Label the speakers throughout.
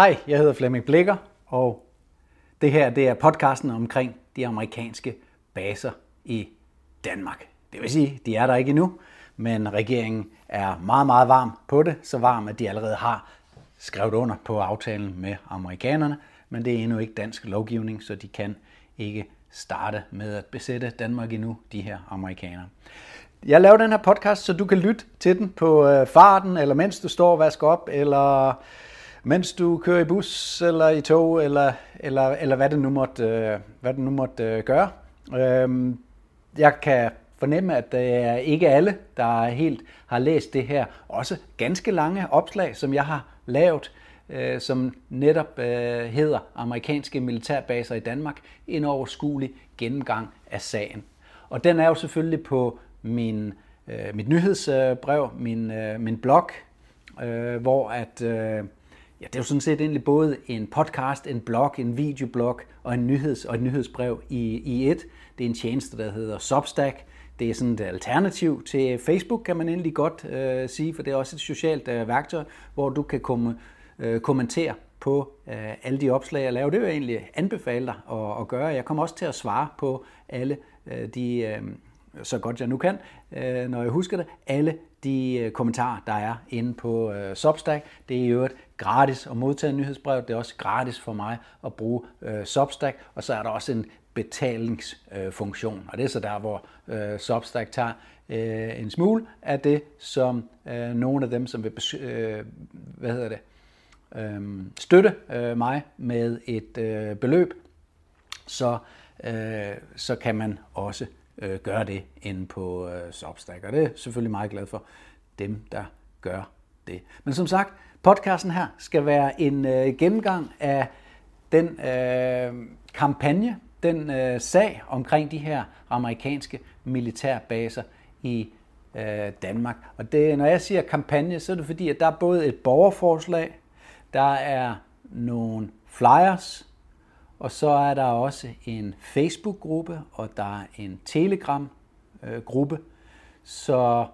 Speaker 1: Hej, jeg hedder Flemming Blikker, og det her det er podcasten omkring de amerikanske baser i Danmark. Det vil sige, de er der ikke endnu, men regeringen er meget, meget varm på det. Så varm, at de allerede har skrevet under på aftalen med amerikanerne, men det er endnu ikke dansk lovgivning, så de kan ikke starte med at besætte Danmark endnu, de her amerikanere. Jeg laver den her podcast, så du kan lytte til den på øh, farten, eller mens du står og vasker op, eller mens du kører i bus, eller i tog, eller, eller, eller hvad det nu måtte, øh, hvad det nu måtte øh, gøre. Øhm, jeg kan fornemme, at det er ikke alle, der helt har læst det her også ganske lange opslag, som jeg har lavet, øh, som netop hedder Amerikanske militærbaser i Danmark, en overskuelig gennemgang af sagen. Og den er jo selvfølgelig på min, mit nyhedsbrev, min, min blog, hvor at, ja, det er jo sådan set egentlig både en podcast, en blog, en videoblog og en nyheds, og et nyhedsbrev i, i et. Det er en tjeneste, der hedder Substack. Det er sådan et alternativ til Facebook, kan man endelig godt øh, sige, for det er også et socialt øh, værktøj, hvor du kan komme, øh, kommentere på øh, alle de opslag, jeg laver. Det vil jeg egentlig anbefale dig at, at gøre. Jeg kommer også til at svare på alle øh, de øh, så godt jeg nu kan, øh, når jeg husker det, alle de øh, kommentarer, der er inde på øh, Substack. Det er i øvrigt gratis at modtage nyhedsbrev. Det er også gratis for mig at bruge øh, Substack. Og så er der også en betalingsfunktion. Og det er så der, hvor øh, Substack tager øh, en smule af det, som nogle af dem, som vil hvad hedder det, støtte mig med et beløb, så, så kan man også øh, gøre det inde på øh, Substack. Og det er selvfølgelig meget glad for dem, der gør det. Men som sagt, podcasten her skal være en øh, gennemgang af den øh, kampagne, den øh, sag omkring de her amerikanske militærbaser i øh, Danmark. Og det, når jeg siger kampagne, så er det fordi, at der er både et borgerforslag, der er nogle flyers, og så er der også en Facebook-gruppe, og der er en Telegram-gruppe. Øh, så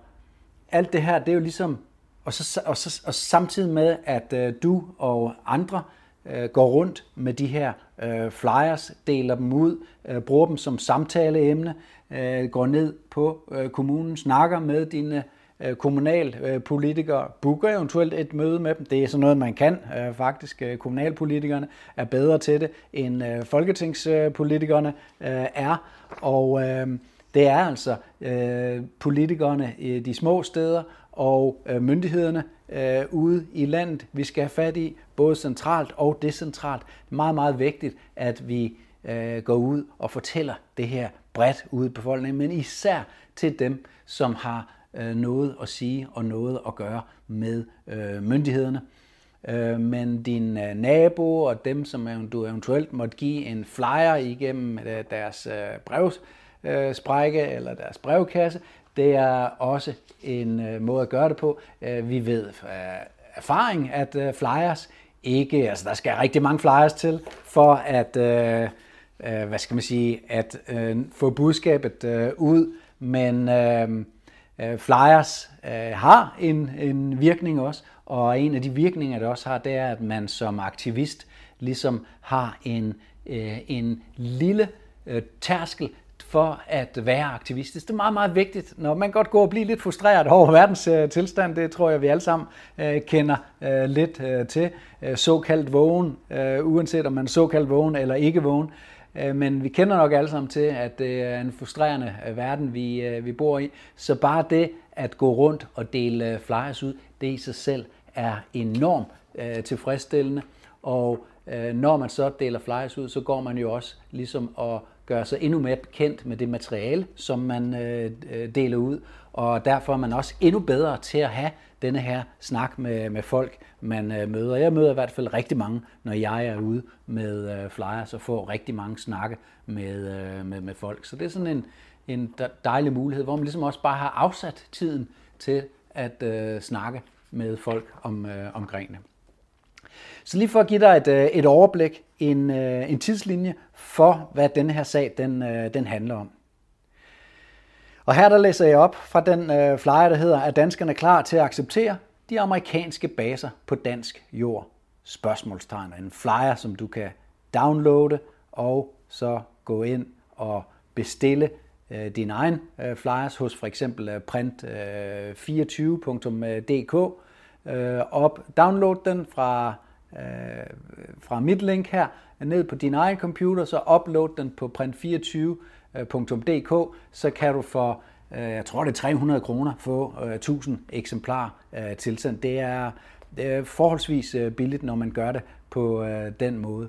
Speaker 1: alt det her, det er jo ligesom, og, så, og, så, og samtidig med, at øh, du og andre øh, går rundt med de her øh, flyers, deler dem ud, øh, bruger dem som samtaleemne, øh, går ned på øh, kommunen, snakker med dine Øh, kommunalpolitikere, øh, booker eventuelt et møde med dem. Det er sådan noget, man kan øh, faktisk. Øh, kommunalpolitikerne er bedre til det, end øh, folketingspolitikerne er. Og det er altså politikerne i de små steder og øh, myndighederne øh, ude i landet, vi skal have fat i, både centralt og decentralt. Det er meget, meget vigtigt, at vi øh, går ud og fortæller det her bredt ude i befolkningen, men især til dem, som har øh, noget at sige og noget at gøre med øh, myndighederne. Øh, men din øh, nabo og dem, som du eventuelt måtte give en flyer igennem øh, deres øh, brevsprække eller deres brevkasse, det er også en øh, måde at gøre det på. Øh, vi ved fra erfaring, at øh, flyers ikke, altså der skal rigtig mange flyers til, for at, øh, hvad skal man sige, at øh, få budskabet øh, ud, men øh, flyers øh, har en, en virkning også, og en af de virkninger, det også har, det er, at man som aktivist ligesom har en, øh, en lille øh, tærskel for at være aktivist. Det er meget, meget vigtigt, når man godt går og bliver lidt frustreret over verdens øh, tilstand. Det tror jeg, vi alle sammen øh, kender øh, lidt øh, til. Øh, såkaldt vågen, øh, uanset om man er såkaldt vågen eller ikke vågen. Øh, men vi kender nok alle sammen til, at det er en frustrerende øh, verden, vi, øh, vi bor i. Så bare det at gå rundt og dele øh, flyers ud, det i sig selv er enormt øh, tilfredsstillende. Og øh, når man så deler flyers ud, så går man jo også ligesom og gøre sig endnu mere bekendt med det materiale, som man øh, øh, deler ud. Og derfor er man også endnu bedre til at have denne her snak med, med folk, man øh, møder. Jeg møder i hvert fald rigtig mange, når jeg er ude med øh, flyers og får rigtig mange snakke med, øh, med, med folk. Så det er sådan en, en dejlig mulighed, hvor man ligesom også bare har afsat tiden til at øh, snakke med folk om, øh, omkring det. Så lige for at give dig et, øh, et overblik, en, en tidslinje for, hvad den her sag den, øh, den handler om. Og her der læser jeg op fra den øh, flyer, der hedder, er danskerne klar til at acceptere de amerikanske baser på dansk jord? spørgsmålstegn en flyer, som du kan downloade og så gå ind og bestille øh, din egen øh, flyers hos for eksempel øh, print24.dk. Øh, øh, op, download den fra, øh, fra mit link her ned på din egen computer, så upload den på print24.dk, så kan du for øh, jeg tror det er 300 kroner få øh, 1000 eksemplarer øh, tilsendt. Det er, forholdsvis billigt, når man gør det på den måde.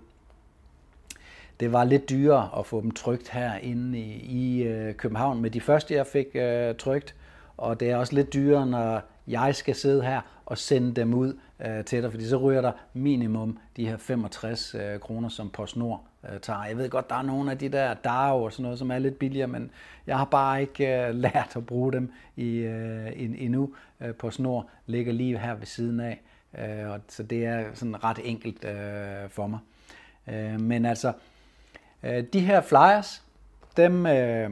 Speaker 1: Det var lidt dyrere at få dem trygt herinde i, i København med de første, jeg fik trygt. Og det er også lidt dyrere, når jeg skal sidde her og sende dem ud øh, til dig, fordi så ryger der minimum de her 65 øh, kroner, som PostNord øh, tager. Jeg ved godt, der er nogle af de der DAO og sådan noget, som er lidt billigere, men jeg har bare ikke øh, lært at bruge dem i, uh, endnu. Øh, PostNord ligger lige her ved siden af, øh, og så det er sådan ret enkelt øh, for mig. Øh, men altså, Øh, de her flyers, dem øh,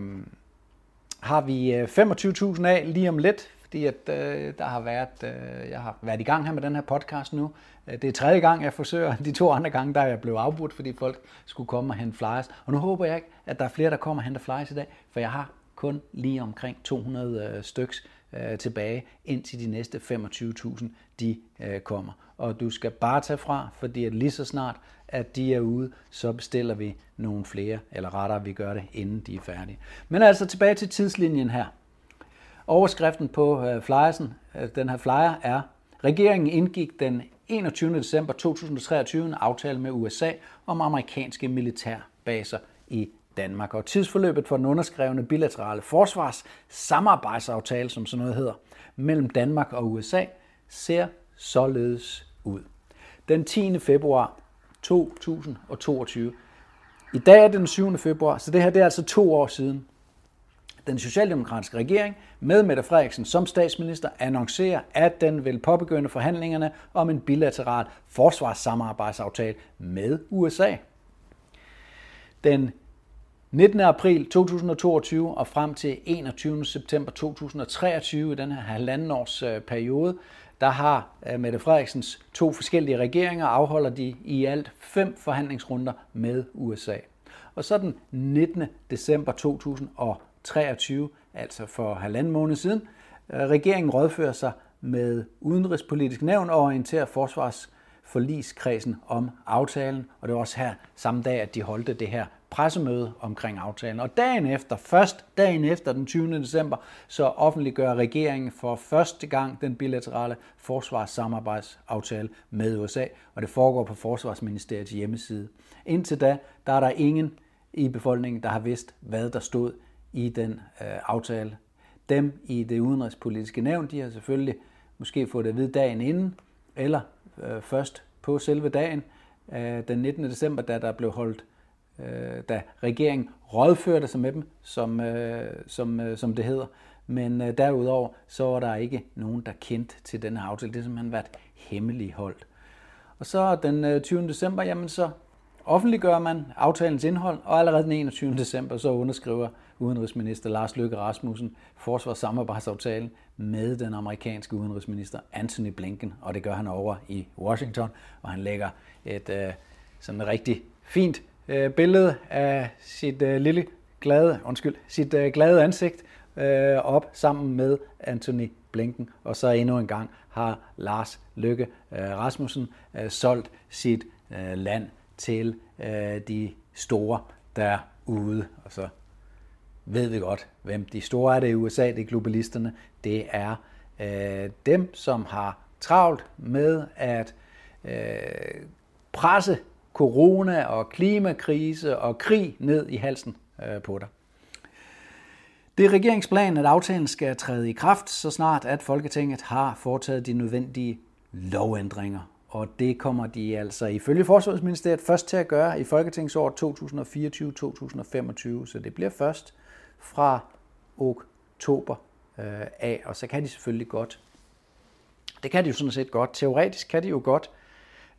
Speaker 1: har vi øh, 25.000 af lige om lidt, fordi at, øh, der har været, øh, jeg har været i gang her med den her podcast nu. Øh, det er tredje gang, jeg forsøger. De to andre gange, der er jeg blevet afbrudt, fordi folk skulle komme og hente flyers. Og nu håber jeg ikke, at der er flere, der kommer og henter flyers i dag, for jeg har kun lige omkring 200 øh, styks øh, tilbage, indtil de næste 25.000 de øh, kommer. Og du skal bare tage fra, fordi at lige så snart, at de er ude, så bestiller vi nogle flere, eller rettere, vi gør det, inden de er færdige. Men altså tilbage til tidslinjen her. Overskriften på øh, flyersen, øh, den her flyer er, regeringen indgik den 21. december 2023 en aftale med USA om amerikanske militærbaser i Danmark. Og tidsforløbet for den underskrevne bilaterale forsvars samarbejdsaftale, som sådan noget hedder, mellem Danmark og USA, ser således ud. Den 10. februar 2022. I dag er det den 7. februar, så det her det er altså to år siden. Den socialdemokratiske regering med Mette Frederiksen som statsminister annoncerer, at den vil påbegynde forhandlingerne om en bilateral forsvarssamarbejdsaftale med USA. Den 19. april 2022 og frem til 21. september 2023 i den her halvanden års øh, periode, der har øh, Mette Frederiksens to forskellige regeringer afholder de i alt fem forhandlingsrunder med USA. Og så den 19. december 2023, altså for halvanden måned siden, øh, regeringen rådfører sig med Udenrigspolitisk Nævn og orienterer forsvarsforligskredsen om aftalen. Og det var også her samme dag, at de holdte det her pressemøde omkring aftalen. Og dagen efter, først dagen efter den 20. december, så offentliggør regeringen for første gang den bilaterale forsvarssamarbejdsaftale med USA, og det foregår på Forsvarsministeriets hjemmeside. Indtil da, der er der ingen i befolkningen, der har vidst, hvad der stod i den øh, aftale. Dem i det udenrigspolitiske nævn, de har selvfølgelig måske fået det at vide dagen inden, eller øh, først på selve dagen, øh, den 19. december, da der blev holdt øh, da regeringen rådførte sig med dem, som, øh, som, øh, som det hedder. Men øh, derudover, så var der ikke nogen, der kendte til den aftale. Det har simpelthen været hemmeligholdt. Og så den øh, 20. december, jamen så offentliggør man aftalens indhold, og allerede den 21. december så underskriver udenrigsminister Lars Løkke Rasmussen forsvarssamarbejdsaftalen med den amerikanske udenrigsminister Anthony Blinken, og det gør han over i Washington, og han lægger et øh, sådan rigtig fint øh, billede af sit øh, lille glade, undskyld, sit øh, glade ansigt øh, op sammen med Anthony Blinken. Og så endnu en gang har Lars Løkke øh, Rasmussen øh, solgt sit øh, land til øh, de store derude. Og så ved vi godt, hvem de store er det i USA, det er globalisterne. Det er øh, dem, som har travlt med at øh, presse corona og klimakrise og krig ned i halsen øh, på dig. Det er regeringsplanen, at aftalen skal træde i kraft, så snart at Folketinget har foretaget de nødvendige lovændringer. Og det kommer de altså ifølge Forsvarsministeriet først til at gøre i Folketingsåret 2024-2025, så det bliver først fra oktober øh, af, og så kan de selvfølgelig godt, det kan de jo sådan set godt, teoretisk kan de jo godt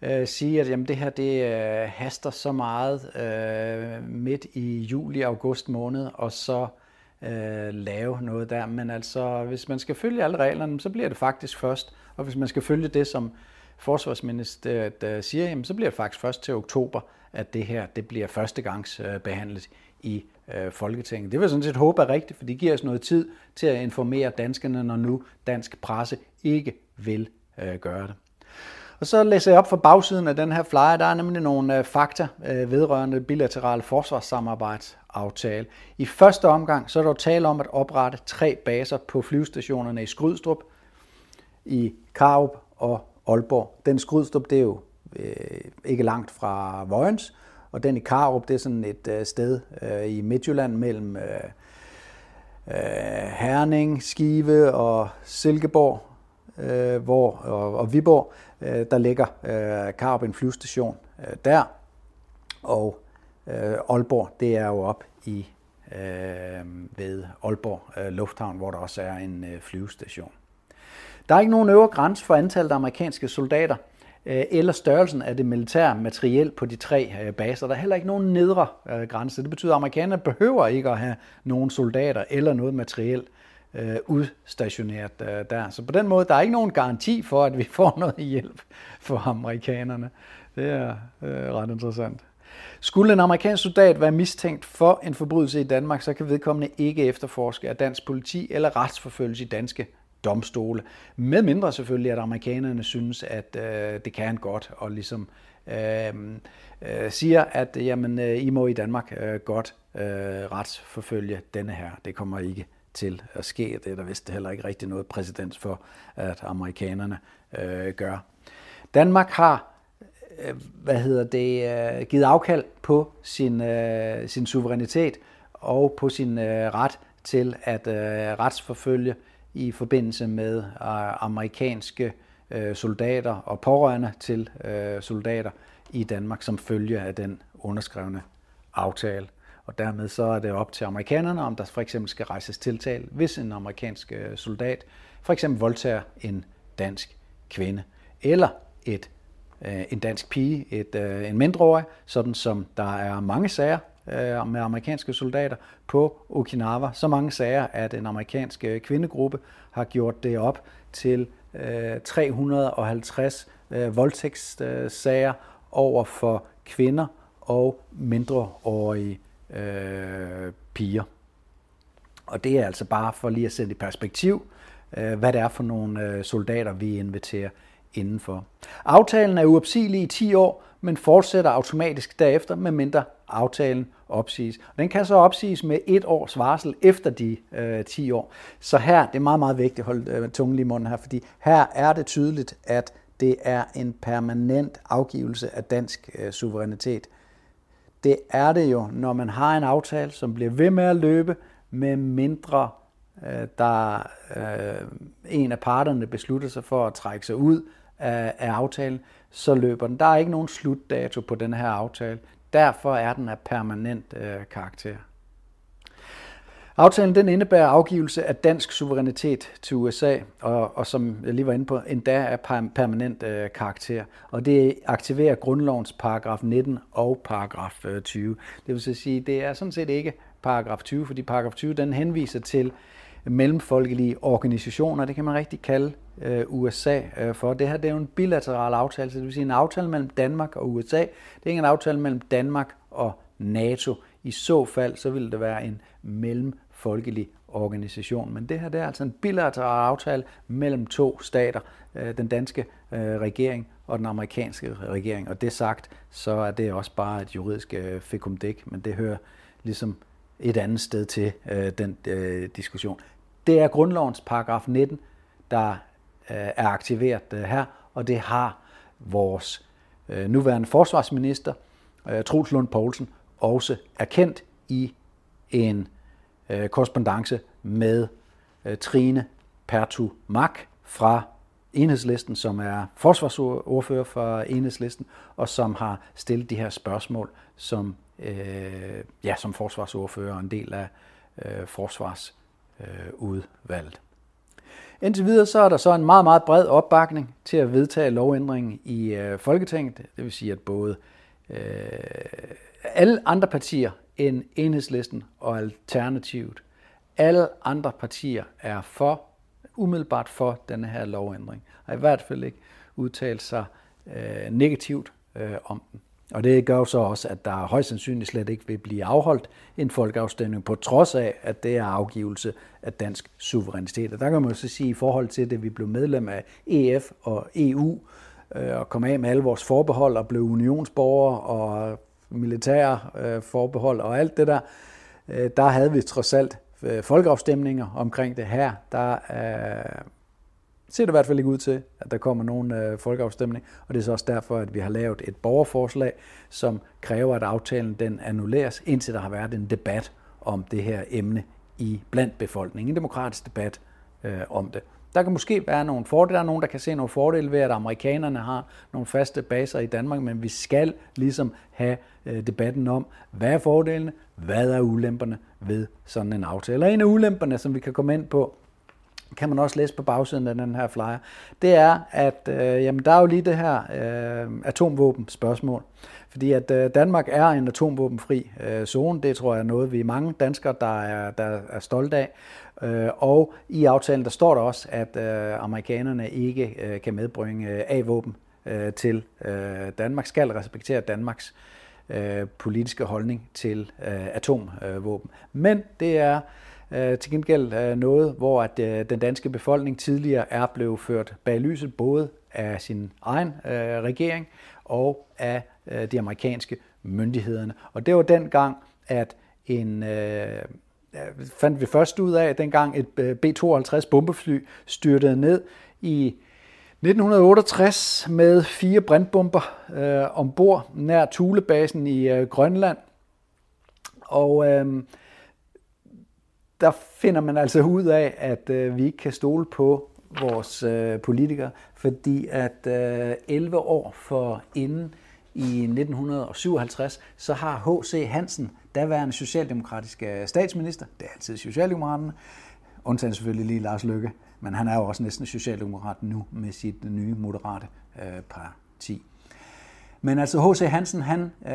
Speaker 1: øh, sige, at jamen, det her det øh, haster så meget øh, midt i juli august måned, og så øh, lave noget der. Men altså, hvis man skal følge alle reglerne, så bliver det faktisk først. Og hvis man skal følge det, som forsvarsministeriet øh, siger, jamen, så bliver det faktisk først til oktober, at det her det bliver førstegangs øh, behandlet i øh, Folketinget. Det vil jeg sådan set håbe er rigtigt, for det giver os noget tid til at informere danskerne, når nu dansk presse ikke vil øh, gøre det. Og så læser jeg op for bagsiden af den her flyer. Der er nemlig nogle øh, fakta øh, vedrørende bilaterale forsvarssamarbejdsaftale. I første omgang så er der tale om at oprette tre baser på flyvestationerne i Skrydstrup, i Karup og Aalborg. Den Skrydstrup, det er jo øh, ikke langt fra Vojens, og den i Karup, det er sådan et øh, sted øh, i Midtjylland mellem øh, øh, Herning, Skive og Silkeborg, øh, hvor, og, og Viborg, øh, der ligger øh, Karup en flyvestation øh, der, og øh, Aalborg, det er jo op i øh, ved Aalborg øh, Lufthavn, hvor der også er en øh, flyvestation. Der er ikke nogen øvre grænse for antallet af amerikanske soldater øh, eller størrelsen af det militære materiel på de tre øh, baser. Der er heller ikke nogen nedre øh, grænse. Det betyder, at amerikanerne behøver ikke at have nogen soldater eller noget materiel udstationeret der. Så på den måde, der er ikke nogen garanti for, at vi får noget hjælp for amerikanerne. Det er ret interessant. Skulle en amerikansk soldat være mistænkt for en forbrydelse i Danmark, så kan vedkommende ikke efterforske af dansk politi eller retsforfølges i danske domstole. Med mindre selvfølgelig, at amerikanerne synes, at øh, det kan han godt, og ligesom øh, øh, siger, at jamen, øh, I må i Danmark øh, godt øh, retsforfølge denne her. Det kommer ikke til at ske. Det er der vist heller ikke rigtig noget præsident for, at amerikanerne øh, gør. Danmark har øh, hvad hedder det, øh, givet afkald på sin, øh, sin suverænitet og på sin øh, ret til at øh, retsforfølge i forbindelse med øh, amerikanske øh, soldater og pårørende til øh, soldater i Danmark som følge af den underskrevne aftale. Og dermed så er det op til amerikanerne, om der for eksempel skal rejses tiltal, hvis en amerikansk soldat for eksempel voldtager en dansk kvinde, eller et, en dansk pige, et, en mindreårig, sådan som der er mange sager øh, med amerikanske soldater på Okinawa. Så mange sager, at en amerikansk øh, kvindegruppe har gjort det op til øh, 350 øh, voldtægtssager over for kvinder og mindreårige øh, piger. Og det er altså bare for lige at sætte i perspektiv, øh, hvad det er for nogle øh, soldater, vi inviterer indenfor. Aftalen er uopsigelig i 10 år, men fortsætter automatisk derefter, medmindre aftalen opsiges. Og den kan så opsiges med et års varsel efter de øh, 10 år. Så her, det er meget, meget vigtigt at holde øh, tungen i munden her, fordi her er det tydeligt, at det er en permanent afgivelse af dansk øh, suverænitet. Det er det jo, når man har en aftale, som bliver ved med at løbe, med mindre øh, der øh, en af parterne beslutter sig for at trække sig ud af, af aftalen, så løber den. Der er ikke nogen slutdato på den her aftale. Derfor er den af permanent øh, karakter. Aftalen den indebærer afgivelse af dansk suverænitet til USA, og, og som jeg lige var inde på, endda er permanent øh, karakter. Og det aktiverer grundlovens paragraf 19 og paragraf øh, 20. Det vil sige, det er sådan set ikke paragraf 20, fordi paragraf 20 den henviser til mellemfolkelige organisationer. Det kan man rigtig kalde øh, USA øh, for. Det her det er jo en bilateral aftale, så det vil sige en aftale mellem Danmark og USA. Det er ikke en aftale mellem Danmark og NATO. I så fald, så ville det være en mellemfolkelig organisation. Men det her det er altså en bilateral aftale mellem to stater, øh, den danske øh, regering og den amerikanske regering. Og det sagt, så er det også bare et juridisk øh, fikumdik, men det hører ligesom et andet sted til øh, den øh, diskussion. Det er grundlovens paragraf 19, der øh, er aktiveret øh, her, og det har vores øh, nuværende forsvarsminister, Troels Lund Poulsen, også erkendt i en korrespondence med Trine Pertu Mak fra Enhedslisten, som er forsvarsordfører for Enhedslisten, og som har stillet de her spørgsmål som, øh, ja, som forsvarsordfører og en del af øh, forsvars øh, udvalgt. Indtil videre så er der så en meget, meget bred opbakning til at vedtage lovændringen i øh, Folketinget. Det vil sige, at både øh, alle andre partier end Enhedslisten og Alternativet, alle andre partier er for, umiddelbart for denne her lovændring. Og i hvert fald ikke udtalt sig øh, negativt øh, om den. Og det gør jo så også, at der højst sandsynligt slet ikke vil blive afholdt en folkeafstemning, på trods af, at det er afgivelse af dansk suverænitet. Og der kan man jo så sige, i forhold til det, vi blev medlem af EF og EU, øh, og kom af med alle vores forbehold og blev unionsborgere og militære øh, forbehold og alt det der, øh, der havde vi trods alt folkeafstemninger omkring det her. Der ser det i hvert fald ikke ud til, at der kommer nogen øh, folkeafstemning, og det er så også derfor, at vi har lavet et borgerforslag, som kræver, at aftalen den annulleres, indtil der har været en debat om det her emne i blandt befolkningen, en demokratisk debat øh, om det. Der kan måske være nogle fordele, der er nogen, der kan se nogle fordele ved, at amerikanerne har nogle faste baser i Danmark, men vi skal ligesom have øh, debatten om, hvad er fordelene, hvad er ulemperne ved sådan en aftale. Og en af ulemperne, som vi kan komme ind på, kan man også læse på bagsiden af den her flyer, det er, at øh, jamen, der er jo lige det her øh, atomvåben spørgsmål. Fordi at øh, Danmark er en atomvåbenfri øh, zone, det tror jeg er noget, vi er mange danskere, der er, der er stolte af. Øh, og i aftalen, der står der også, at øh, amerikanerne ikke øh, kan medbringe øh, A-våben øh, til øh, Danmark, skal respektere Danmarks øh, politiske holdning til øh, atomvåben. Men det er øh, til gengæld øh, noget, hvor at øh, den danske befolkning tidligere er blevet ført bag lyset, både af sin egen øh, regering og af øh, de amerikanske myndighederne. Og det var dengang, at en øh, fandt vi først ud af, dengang et øh, B-52 bombefly styrtede ned i 1968 med fire brandbomber øh, ombord nær Thulebasen i øh, Grønland. Og øh, der finder man altså ud af, at øh, vi ikke kan stole på vores øh, politikere, fordi at øh, 11 år for inden i 1957, så har H.C. Hansen, daværende socialdemokratisk øh, statsminister, det er altid Socialdemokraterne, undtagen selvfølgelig lige Lars Løkke, men han er jo også næsten socialdemokrat nu med sit nye moderate øh, parti. Men altså H.C. Hansen, han øh,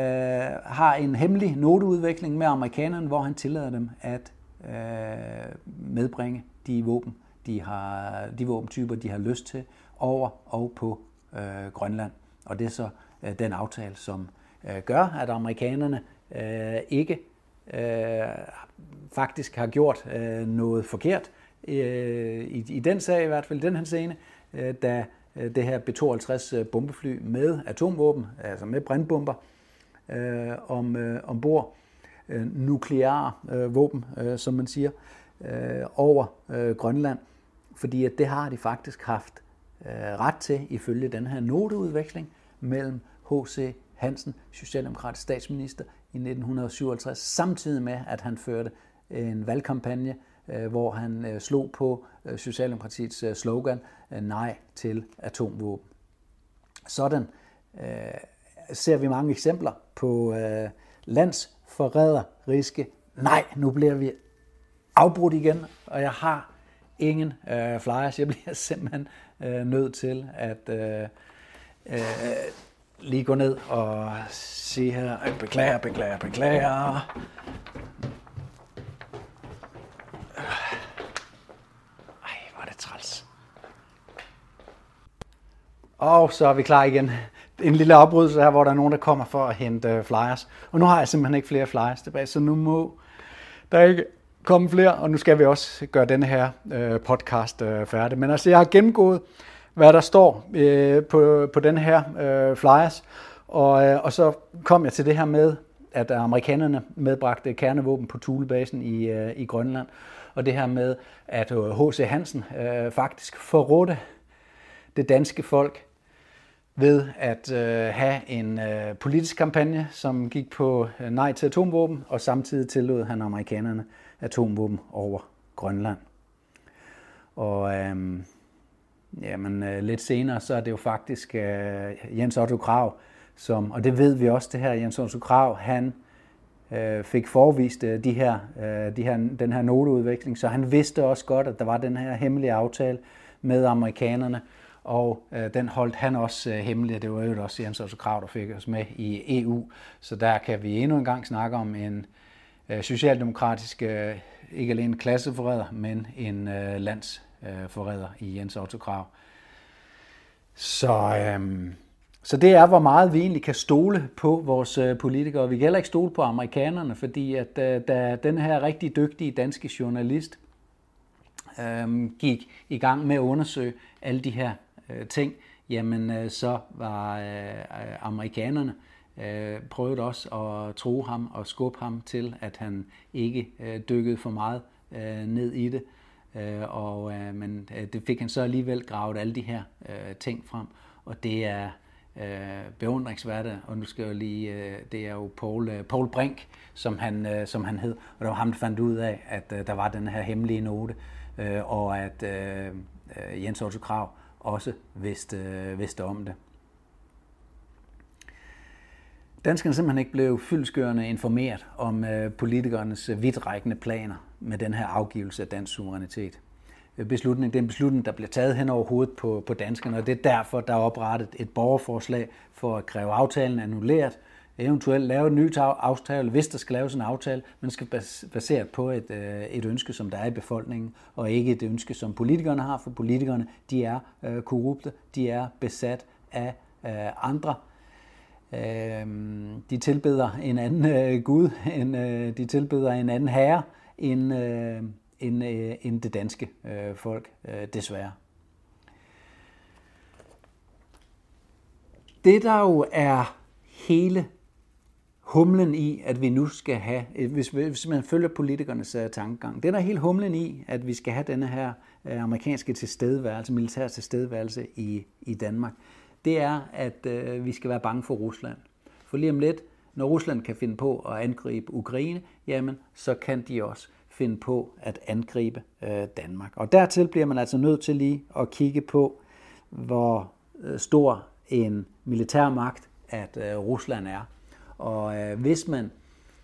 Speaker 1: har en hemmelig noteudvikling med amerikanerne, hvor han tillader dem at øh, medbringe de våben, de har, de våbentyper, de har lyst til, over og på øh, Grønland. Og det er så øh, den aftale, som øh, gør, at amerikanerne øh, ikke øh, faktisk har gjort øh, noget forkert øh, i, i den sag, i hvert fald i den her scene, øh, da øh, det her B-52 øh, bombefly med atomvåben, altså med brandbomber, øh, om, øh, ombord, øh, nukleare øh, våben, øh, som man siger, øh, over øh, Grønland. Fordi at det har de faktisk haft øh, ret til ifølge den her noteudveksling mellem H.C. Hansen, socialdemokratisk statsminister i 1957, samtidig med, at han førte en valgkampagne, øh, hvor han øh, slog på øh, Socialdemokratiets slogan, nej til atomvåben. Sådan ser vi mange eksempler på lands forræder, riske. Nej, nu bliver vi afbrudt igen, og jeg har ingen øh, flyers. Jeg bliver simpelthen øh, nødt til at øh, øh, lige gå ned og sige her. Beklager, beklager, beklager. Ej, hvor er det træls. Og så er vi klar igen en lille oprydelse her, hvor der er nogen, der kommer for at hente øh, flyers. Og nu har jeg simpelthen ikke flere flyers tilbage, så nu må der ikke komme flere, og nu skal vi også gøre denne her øh, podcast øh, færdig. Men altså, jeg har gennemgået, hvad der står øh, på, på den her øh, flyers, og, øh, og så kom jeg til det her med, at amerikanerne medbragte kernevåben på Thulebasen i, øh, i Grønland, og det her med, at øh, H.C. Hansen øh, faktisk forrådte det danske folk ved at øh, have en øh, politisk kampagne, som gik på øh, nej til atomvåben, og samtidig tillod han amerikanerne atomvåben over Grønland. Og øh, jamen, øh, lidt senere, så er det jo faktisk øh, Jens Otto Krav, som, og det ved vi også det her, Jens Otto Krav, han øh, fik forvist øh, de her, øh, de her, den her noteudveksling, så han vidste også godt, at der var den her hemmelige aftale med amerikanerne, og øh, den holdt han også øh, hemmelig, det var jo også Jens Otto Krav, der fik os med i EU. Så der kan vi endnu en gang snakke om en øh, socialdemokratisk, øh, ikke alene klasseforræder, men en øh, landsforræder i Jens Otto Krav. Så, øh, så det er, hvor meget vi egentlig kan stole på vores øh, politikere. Vi kan heller ikke stole på amerikanerne, fordi at øh, da den her rigtig dygtige danske journalist øh, gik i gang med at undersøge alle de her øh, ting, jamen øh, så var øh, amerikanerne øh, prøvet også at tro ham og skubbe ham til, at han ikke øh, dykkede for meget øh, ned i det. Øh, og, øh, men øh, det fik han så alligevel gravet alle de her øh, ting frem, og det er øh, beundringsværdigt, og nu skal jeg lige, øh, det er jo Paul, øh, Paul Brink, som han, øh, som han hed, og det var ham, der fandt ud af, at øh, der var den her hemmelige note, øh, og at øh, øh Jens Otto Krav også vidste, øh, vidste om det. Danskerne simpelthen ikke blev fyldskørende informeret om øh, politikernes øh, vidtrækkende planer med den her afgivelse af dansk suverænitet. Beslutningen, beslutning, det er en beslutning, der bliver taget hen over hovedet på, på danskerne, og det er derfor, der er oprettet et borgerforslag for at kræve aftalen annulleret, eventuelt lave en ny aftale, hvis der skal laves en aftale, men skal baseret på et, øh, et ønske, som der er i befolkningen, og ikke et ønske, som politikerne har, for politikerne, de er øh, korrupte, de er besat af øh, andre, Øh, de tilbeder en anden øh, Gud, en, øh, de tilbeder en anden herre end, øh, end, øh, end det danske øh, folk, øh, desværre. Det der jo er hele humlen i, at vi nu skal have, øh, hvis, hvis man følger politikernes uh, tankegang, det der er helt humlen i, at vi skal have denne her uh, amerikanske tilstedeværelse, militær tilstedeværelse i, i Danmark, det er, at uh, vi skal være bange for Rusland. For lige om lidt, når Rusland kan finde på at angribe Ukraine, jamen så kan de også finde på at angribe øh, Danmark. Og dertil bliver man altså nødt til lige at kigge på, hvor øh, stor en militærmagt, at øh, Rusland er. Og øh, hvis man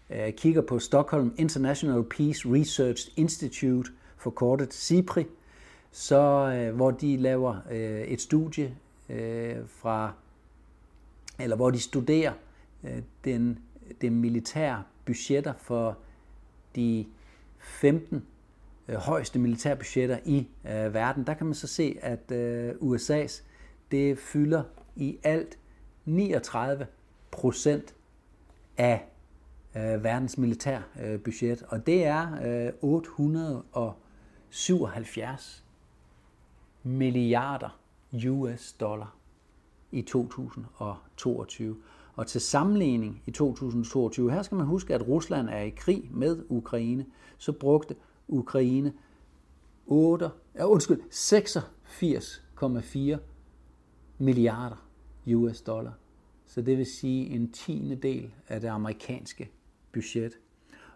Speaker 1: øh, kigger på Stockholm International Peace Research Institute, forkortet SIPRI, så øh, hvor de laver øh, et studie øh, fra, eller hvor de studerer øh, den, det militære budgetter for de 15 øh, højeste militærbudgetter i øh, verden. Der kan man så se, at øh, USA's det fylder i alt 39 procent af øh, verdens militærbudget, øh, og det er øh, 877 milliarder US dollar i 2022. Og til sammenligning i 2022, her skal man huske, at Rusland er i krig med Ukraine, så brugte Ukraine 8, ja, undskyld, 86,4 milliarder US dollar. Så det vil sige en tiende del af det amerikanske budget.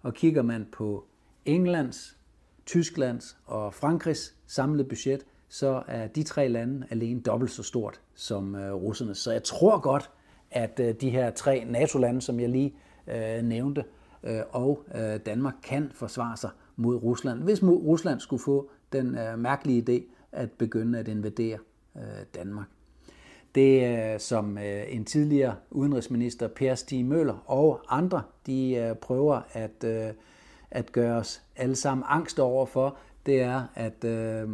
Speaker 1: Og kigger man på Englands, Tysklands og Frankrigs samlede budget, så er de tre lande alene dobbelt så stort som øh, russerne. Så jeg tror godt, at øh, de her tre NATO-lande, som jeg lige øh, nævnte, øh, og øh, Danmark kan forsvare sig mod Rusland, hvis Rusland skulle få den øh, mærkelige idé at begynde at invadere øh, Danmark. Det øh, som øh, en tidligere udenrigsminister, Per Stig Møller og andre, de øh, prøver at, at gøre os alle sammen angst over for, det er, at øh,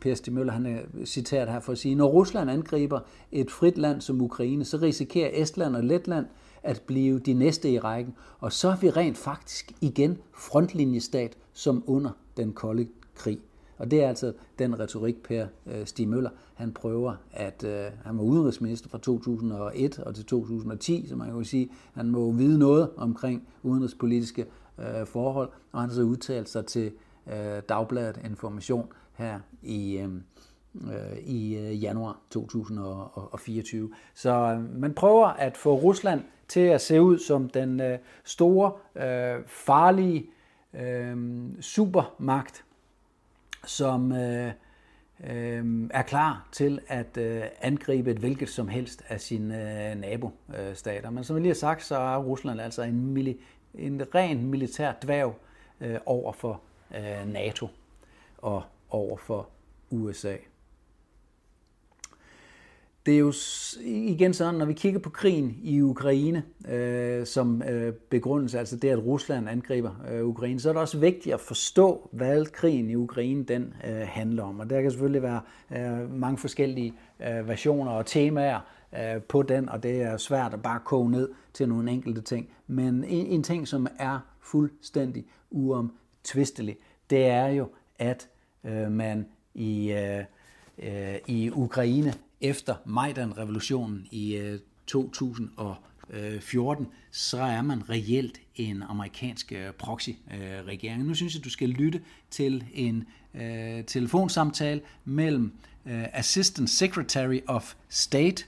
Speaker 1: Per Stig Møller han er citeret her for at sige, når Rusland angriber et frit land som Ukraine, så risikerer Estland og Letland at blive de næste i rækken, og så er vi rent faktisk igen frontlinjestat som under den kolde krig. Og det er altså den retorik, Per øh, Stig Møller, han prøver at, øh, han var udenrigsminister fra 2001 og til 2010, så man kan jo sige, han må vide noget omkring udenrigspolitiske øh, forhold, og han har så udtalt sig til øh, Dagbladet Information her i, øh, øh i øh, januar 2024. Så øh, man prøver at få Rusland til at se ud som den øh, store, øh, farlige øh, supermagt, som øh, øh, er klar til at øh, angribe et hvilket som helst af sine øh, nabostater. Men som jeg lige har sagt, så er Rusland altså en, mili- en ren militær dværg øh, over for øh, NATO og over for USA det er jo igen sådan, når vi kigger på krigen i Ukraine øh, som øh, begrundelse, altså det, at Rusland angriber øh, Ukraine, så er det også vigtigt at forstå, hvad krigen i Ukraine den øh, handler om. Og der kan selvfølgelig være øh, mange forskellige øh, versioner og temaer øh, på den, og det er svært at bare koge ned til nogle enkelte ting. Men en, en ting, som er fuldstændig uomtvistelig, det er jo, at øh, man i, øh, øh, i Ukraine efter Majdan-revolutionen i øh, 2014, øh, så er man reelt en amerikansk øh, proxy-regering. Nu synes jeg, du skal lytte til en øh, telefonsamtale mellem øh, Assistant Secretary of State,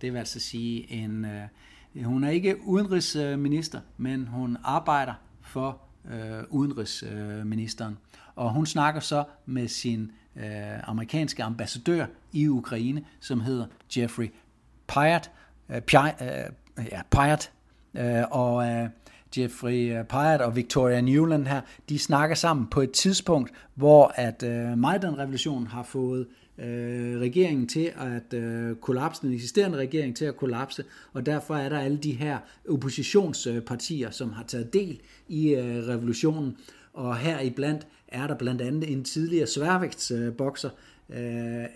Speaker 1: det vil altså sige en, øh, hun er ikke udenrigsminister, men hun arbejder for øh, udenrigsministeren. Og hun snakker så med sin øh, amerikanske ambassadør i Ukraine, som hedder Jeffrey Pyatt, øh, Pyatt, øh, ja, Pyatt øh, og øh, Jeffrey Pyatt og Victoria Newland her, de snakker sammen på et tidspunkt, hvor at øh, Majdan-revolutionen har fået øh, regeringen til at øh, kollapse, den eksisterende regering til at kollapse, og derfor er der alle de her oppositionspartier, som har taget del i øh, revolutionen, og her iblandt er der blandt andet en tidligere sværvægtsbokser, øh, øh,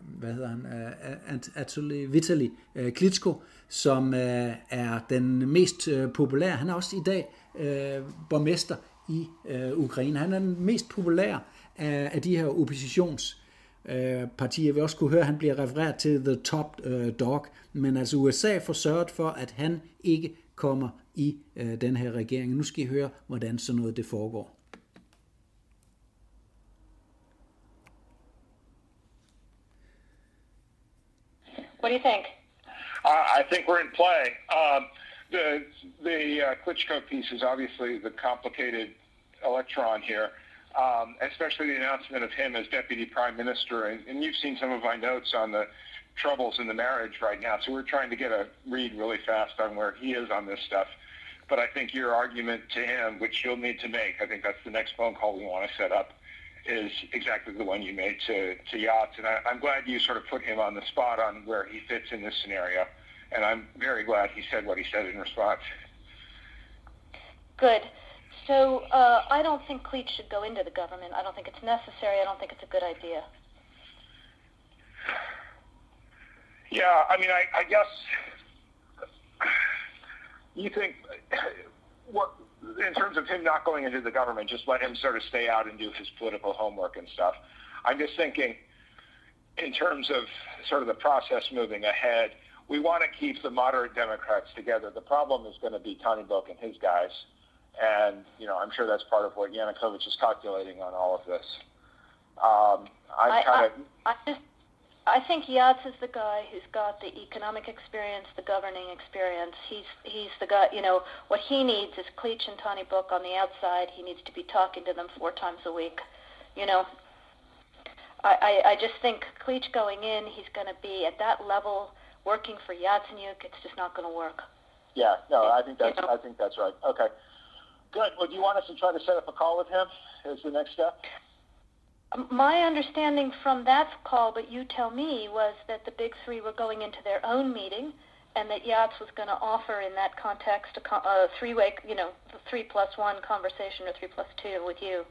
Speaker 1: hvad hedder han, øh, Anatoly Vitali øh, Klitschko, som øh, er den mest øh, populære. Han er også i dag øh, borgmester i øh, Ukraine. Han er den mest populære af, af de her oppositions øh, partier. Også kunne høre, at han bliver refereret til The Top øh, Dog. Men altså USA får sørget for, at han ikke kommer i øh, den her regering. Nu skal I høre, hvordan sådan noget det foregår.
Speaker 2: What do you think? I think we're in play. Um, the the uh, Klitschko piece is obviously the complicated electron here, um, especially the announcement of him as deputy prime minister. And, and, you've seen some of my notes on the troubles in the marriage right now. So we're trying to get a read really fast on where he is on this stuff. But I think your argument to him, which you'll need to make, I think that's the next phone call we want to set up is exactly the one you made to, to Yachts. And I, I'm glad you sort of put him on the spot on where he fits in this scenario. And I'm very glad he said what he said in response.
Speaker 3: Good. So uh, I don't think Cleach should go into the government. I don't think it's necessary. I don't think it's a good idea.
Speaker 2: Yeah, I mean, I, I guess you think what in terms of him not going into the government, just let him sort of stay out and do his political homework and stuff. I'm just thinking in terms of sort of the process moving ahead, we want to keep the moderate Democrats together. The problem is going to be Tony Book and his guys. And, you know, I'm sure that's part of what Yanukovych is calculating on all of this. Um, I'm kind of...
Speaker 3: I, I just I think Yats is the guy who's got the economic experience, the governing experience. He's he's the guy. You know what he needs is Cleach and Tony Book on the outside. He needs to be talking to them four times a week. You know, I I, I just think Cleach going in, he's going to be at that level working for Yatsenyuk. It's just not going to work.
Speaker 2: Yeah, no, I think that's you know? I think that's right. Okay, good. Well, do you want us to try to set up a call with him? Is the next step?
Speaker 3: My understanding from that call, but you tell me, was that the big three were going into their own meeting, and that Yachts was going to offer in that context a, a three-way, you know, three plus one conversation or three plus two with you.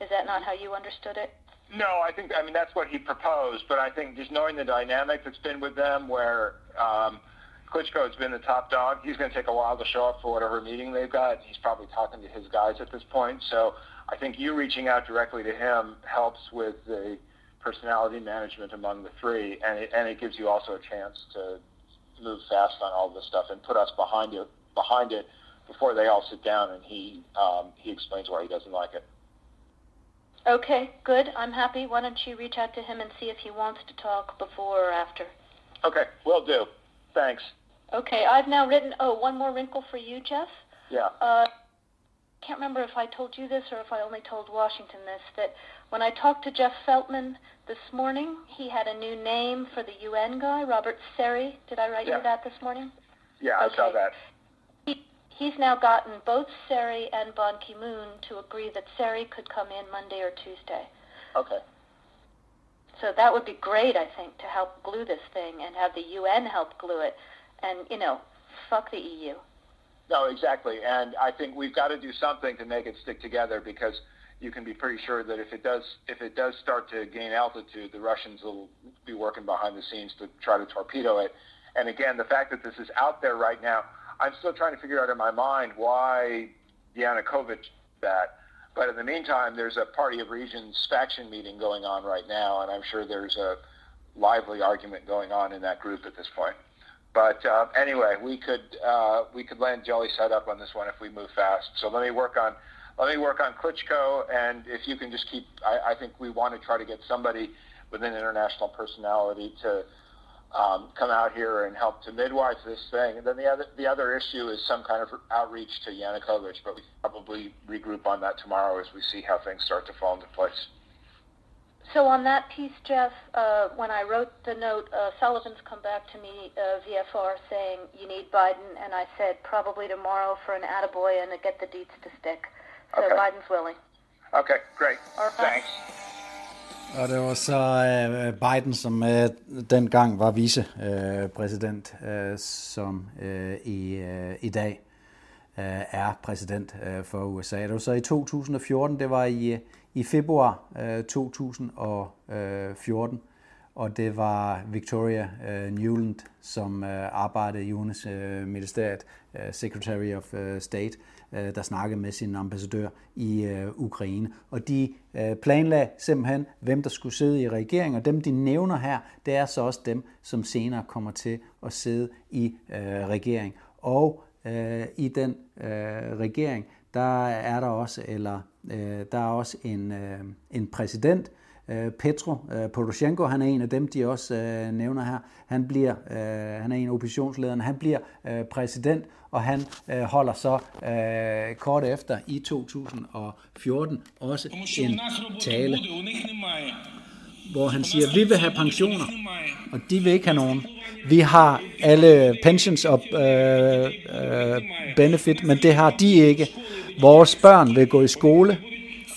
Speaker 3: Is that not how you understood it?
Speaker 2: No, I think I mean that's what he proposed, but I think just knowing the dynamic that's been with them, where um, Klitschko has been the top dog, he's going to take a while to show up for whatever meeting they've got. He's probably talking to his guys at this point, so I think you reaching out directly to him helps with the personality management among the three, and it, and it gives you also a chance to move fast on all this stuff and put us behind it behind it before they all sit down and he um, he explains why he doesn't like it.
Speaker 3: Okay, good. I'm happy. Why don't you reach out to him and see if he wants to talk before or after?
Speaker 2: Okay, will do. Thanks.
Speaker 3: Okay, I've now written. Oh, one more wrinkle for you, Jeff.
Speaker 2: Yeah.
Speaker 3: Uh, can't remember if I told you this or if I only told Washington this, that when I talked to Jeff Feltman this morning, he had a new name for the UN guy, Robert Seri. Did I write
Speaker 2: yeah.
Speaker 3: you that this morning?
Speaker 2: Yeah, I saw that.
Speaker 3: He, he's now gotten both Seri and Ban Ki-moon to agree that Seri could come in Monday or Tuesday.
Speaker 2: Okay.
Speaker 3: So that would be great, I think, to help glue this thing and have the UN help glue it. And, you know, fuck the EU.
Speaker 2: No, exactly. And I think we've got to do something to make it stick together because you can be pretty sure that if it does if it does start to gain altitude, the Russians will be working behind the scenes to try to torpedo it. And again, the fact that this is out there right now, I'm still trying to figure out in my mind why Yanukovych that. But in the meantime, there's a Party of Regions faction meeting going on right now, and I'm sure there's a lively argument going on in that group at this point. But uh, anyway, we could uh, we could land Jelly set up on this one if we move fast. So let me work on let me work on Klitschko, and if you can just keep, I, I think we want to try to get somebody with an international personality to um, come out here and help to midwife this thing. And then the other the other issue is some kind of outreach to Yanukovych, but we probably regroup on that tomorrow as we see how things start to fall into place.
Speaker 3: So on that piece, Jeff, uh, when I wrote the note, uh, Sullivan's come back to me, uh, VFR, saying you need Biden, and I said probably tomorrow for an attaboy and to get the deets to stick. So okay. Biden's willing.
Speaker 2: Okay, great. Thanks.
Speaker 1: Og det var så uh, Biden, som uh, dengang var vicepræsident, uh, som uh, i, uh, i dag Øh, er præsident øh, for USA. Det var så i 2014, det var i, i februar øh, 2014, og det var Victoria uh, Newland, som arbejdede i Udenrigsministeriet, ministeriet, Secretary of State, Øh, der snakkede med sin ambassadør i øh, Ukraine. Og de øh, planlagde simpelthen, hvem der skulle sidde i regeringen, og dem de nævner her, det er så også dem, som senere kommer til at sidde i regering. Og i den regering, der er der også, eller der er også en, en præsident, Petro Poroshenko, han er en af dem, de også nævner her. Han bliver, han er en af oppositionslederne, han bliver præsident, og han øh, holder så øh, kort efter i 2014 også en tale, hvor han siger, vi vil have pensioner, og de vil ikke have nogen. Vi har alle pensions og øh, øh, benefit, men det har de ikke. Vores børn vil gå i skole,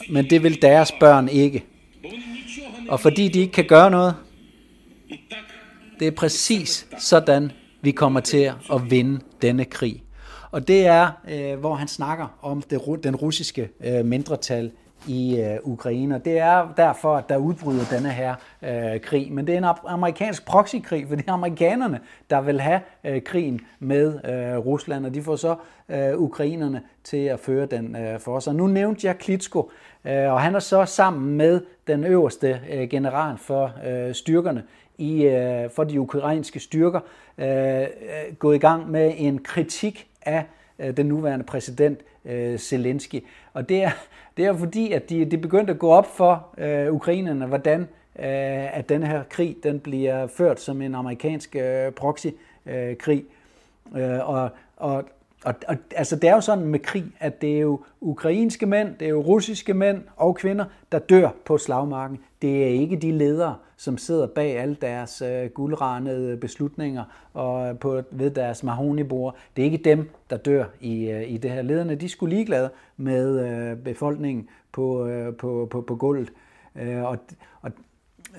Speaker 1: men det vil deres børn ikke. Og fordi de ikke kan gøre noget, det er præcis sådan, vi kommer til at vinde denne krig. Og det er, øh, hvor han snakker om det, den russiske øh, mindretal i øh, Ukraine. Og det er derfor, at der udbryder denne her øh, krig. Men det er en amerikansk proxykrig, for det er amerikanerne, der vil have øh, krigen med øh, Rusland, og de får så øh, ukrainerne til at føre den øh, for sig. Nu nævnte jeg Klitsko, øh, og han er så sammen med den øverste øh, general for øh, styrkerne i, øh, for de ukrainske styrker øh, øh gået i gang med en kritik af øh, Øh, den nuværende præsident øh, Zelensky. Og det er, det er fordi, at de, de begyndte at gå op for øh, ukrainerne, hvordan øh, at den her krig den bliver ført som en amerikansk øh, proxykrig. Øh, øh, og, og, og, og altså, det er jo sådan med krig, at det er jo ukrainske mænd, det er jo russiske mænd og kvinder, der dør på slagmarken. Det er ikke de ledere, som sidder bag alle deres øh, guldranede beslutninger og øh, på, ved deres mahonibord. Det er ikke dem, der dør i, øh, i det her. Lederne de skulle ligeglade med øh, befolkningen på, øh, på, på, på gulvet. Øh, og, og,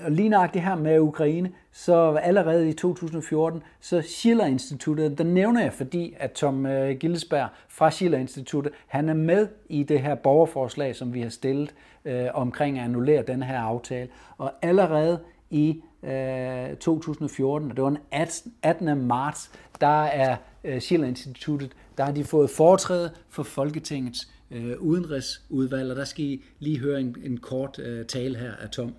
Speaker 1: og lige det her med Ukraine, så allerede i 2014, så Schiller Instituttet, der nævner jeg, fordi at Tom øh, Gildesberg fra Schiller Instituttet, han er med i det her borgerforslag, som vi har stillet øh, omkring at annullere den her aftale. Og allerede i øh, 2014, og det var den 18. 18. marts, der er øh, Schiller Instituttet, der har de fået foretræde for Folketingets øh, udenrigsudvalg, og der skal I lige høre en, en kort øh, tale her af Tom.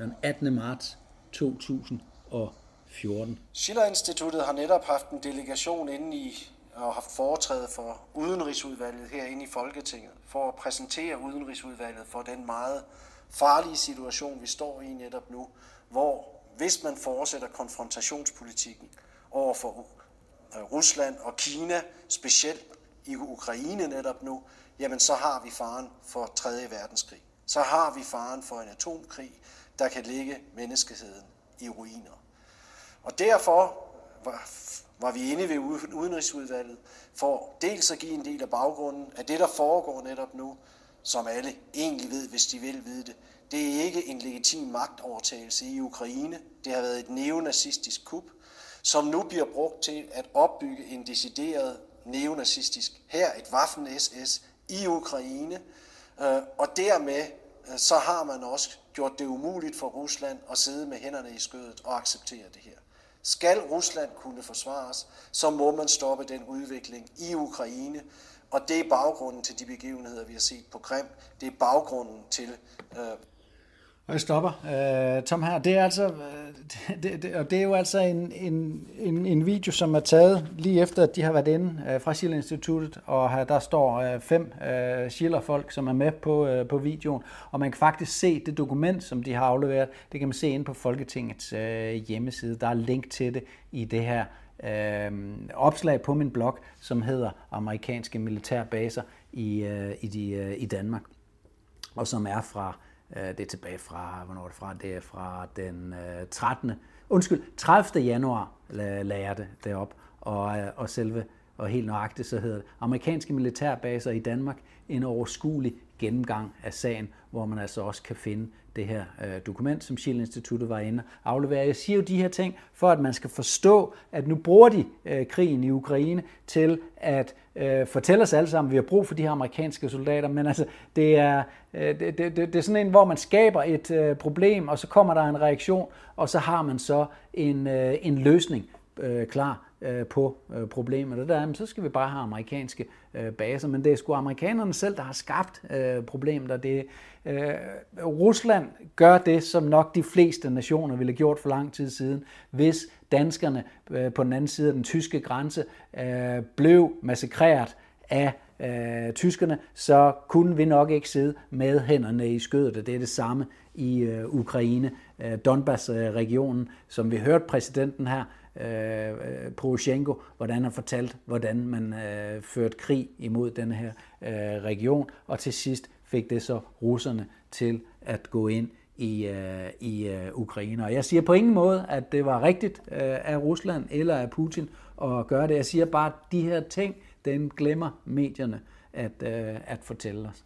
Speaker 1: Den 18. marts 2014.
Speaker 4: Schiller-instituttet har netop haft en delegation inde i og haft foretræde for Udenrigsudvalget herinde i Folketinget, for at præsentere Udenrigsudvalget for den meget farlige situation, vi står i netop nu, hvor hvis man fortsætter konfrontationspolitikken over for øh, Rusland og Kina, specielt i Ukraine netop nu, jamen så har vi faren for 3. verdenskrig. Så har vi faren for en atomkrig, der kan ligge menneskeheden i ruiner. Og derfor var, var vi inde ved Udenrigsudvalget for dels at give en del af baggrunden af det, der foregår netop nu, som alle egentlig ved, hvis de vil vide det, Det er ikke en legitim magtovertagelse i Ukraine. Det har været et neonazistisk kup, som nu bliver brugt til at opbygge en decideret neonazistisk her, et Waffen-SS i Ukraine. Øh, og dermed øh, så har man også gjort det umuligt for Rusland at sidde med hænderne i skødet og acceptere det her. Skal Rusland kunne forsvares, så må man stoppe den udvikling i Ukraine, og det er baggrunden til de begivenheder, vi har set på Krim. Det er baggrunden til øh,
Speaker 1: og jeg stopper. Øh, Tom her, det er altså, øh, det, det, og det er jo altså en, en, en, en video, som er taget lige efter, at de har været inde øh, fra Schiller Instituttet, og her, der står øh, fem øh, Schiller-folk, som er med på, øh, på videoen, og man kan faktisk se det dokument, som de har afleveret, det kan man se inde på Folketingets øh, hjemmeside. Der er link til det i det her øh, opslag på min blog, som hedder Amerikanske militærbaser i, øh, i, de, øh, i Danmark, og som er fra Øh, Øh, det er tilbage fra, hvornår er det fra? Det er fra den øh, 13. Undskyld, 30. januar lagde jeg det derop, og, øh, og selve, og helt nøjagtigt så hedder det, amerikanske militærbaser i Danmark, en overskuelig gennemgang af sagen, hvor man altså også kan finde det her øh, dokument, som Schill Instituttet var inde og aflevere. Jeg siger jo de her ting, for at man skal forstå, at nu bruger de øh, krigen i Ukraine til at øh, fortælle os alle sammen, at vi har brug for de her amerikanske soldater, men altså, det er, øh, det, det, det er sådan en, hvor man skaber et øh, problem, og så kommer der en reaktion, og så har man så en, øh, en løsning øh, klar øh, på øh, problemet. Og der, så skal vi bare have amerikanske øh, baser. Men det er sgu amerikanerne selv, der har skabt øh, problemet. Og det, øh, Rusland gør det, som nok de fleste nationer ville have gjort for lang tid siden, hvis danskerne øh, på den anden side af den tyske grænse øh, blev massakreret af øh, tyskerne, så kunne vi nok ikke sidde med hænderne i skødet, og det er det samme i øh, Ukraine, øh, Donbass-regionen, som vi hørte præsidenten her, øh, øh Poroshenko, hvordan han fortalt, hvordan man øh, førte krig imod den her øh, region, og til sidst fik det så russerne til at gå ind i, øh, i øh, Ukraine. Og jeg siger på ingen måde, at det var rigtigt øh, af Rusland eller af Putin at gøre det. Jeg siger bare, at de her ting, dem glemmer medierne at, øh, at fortælle os.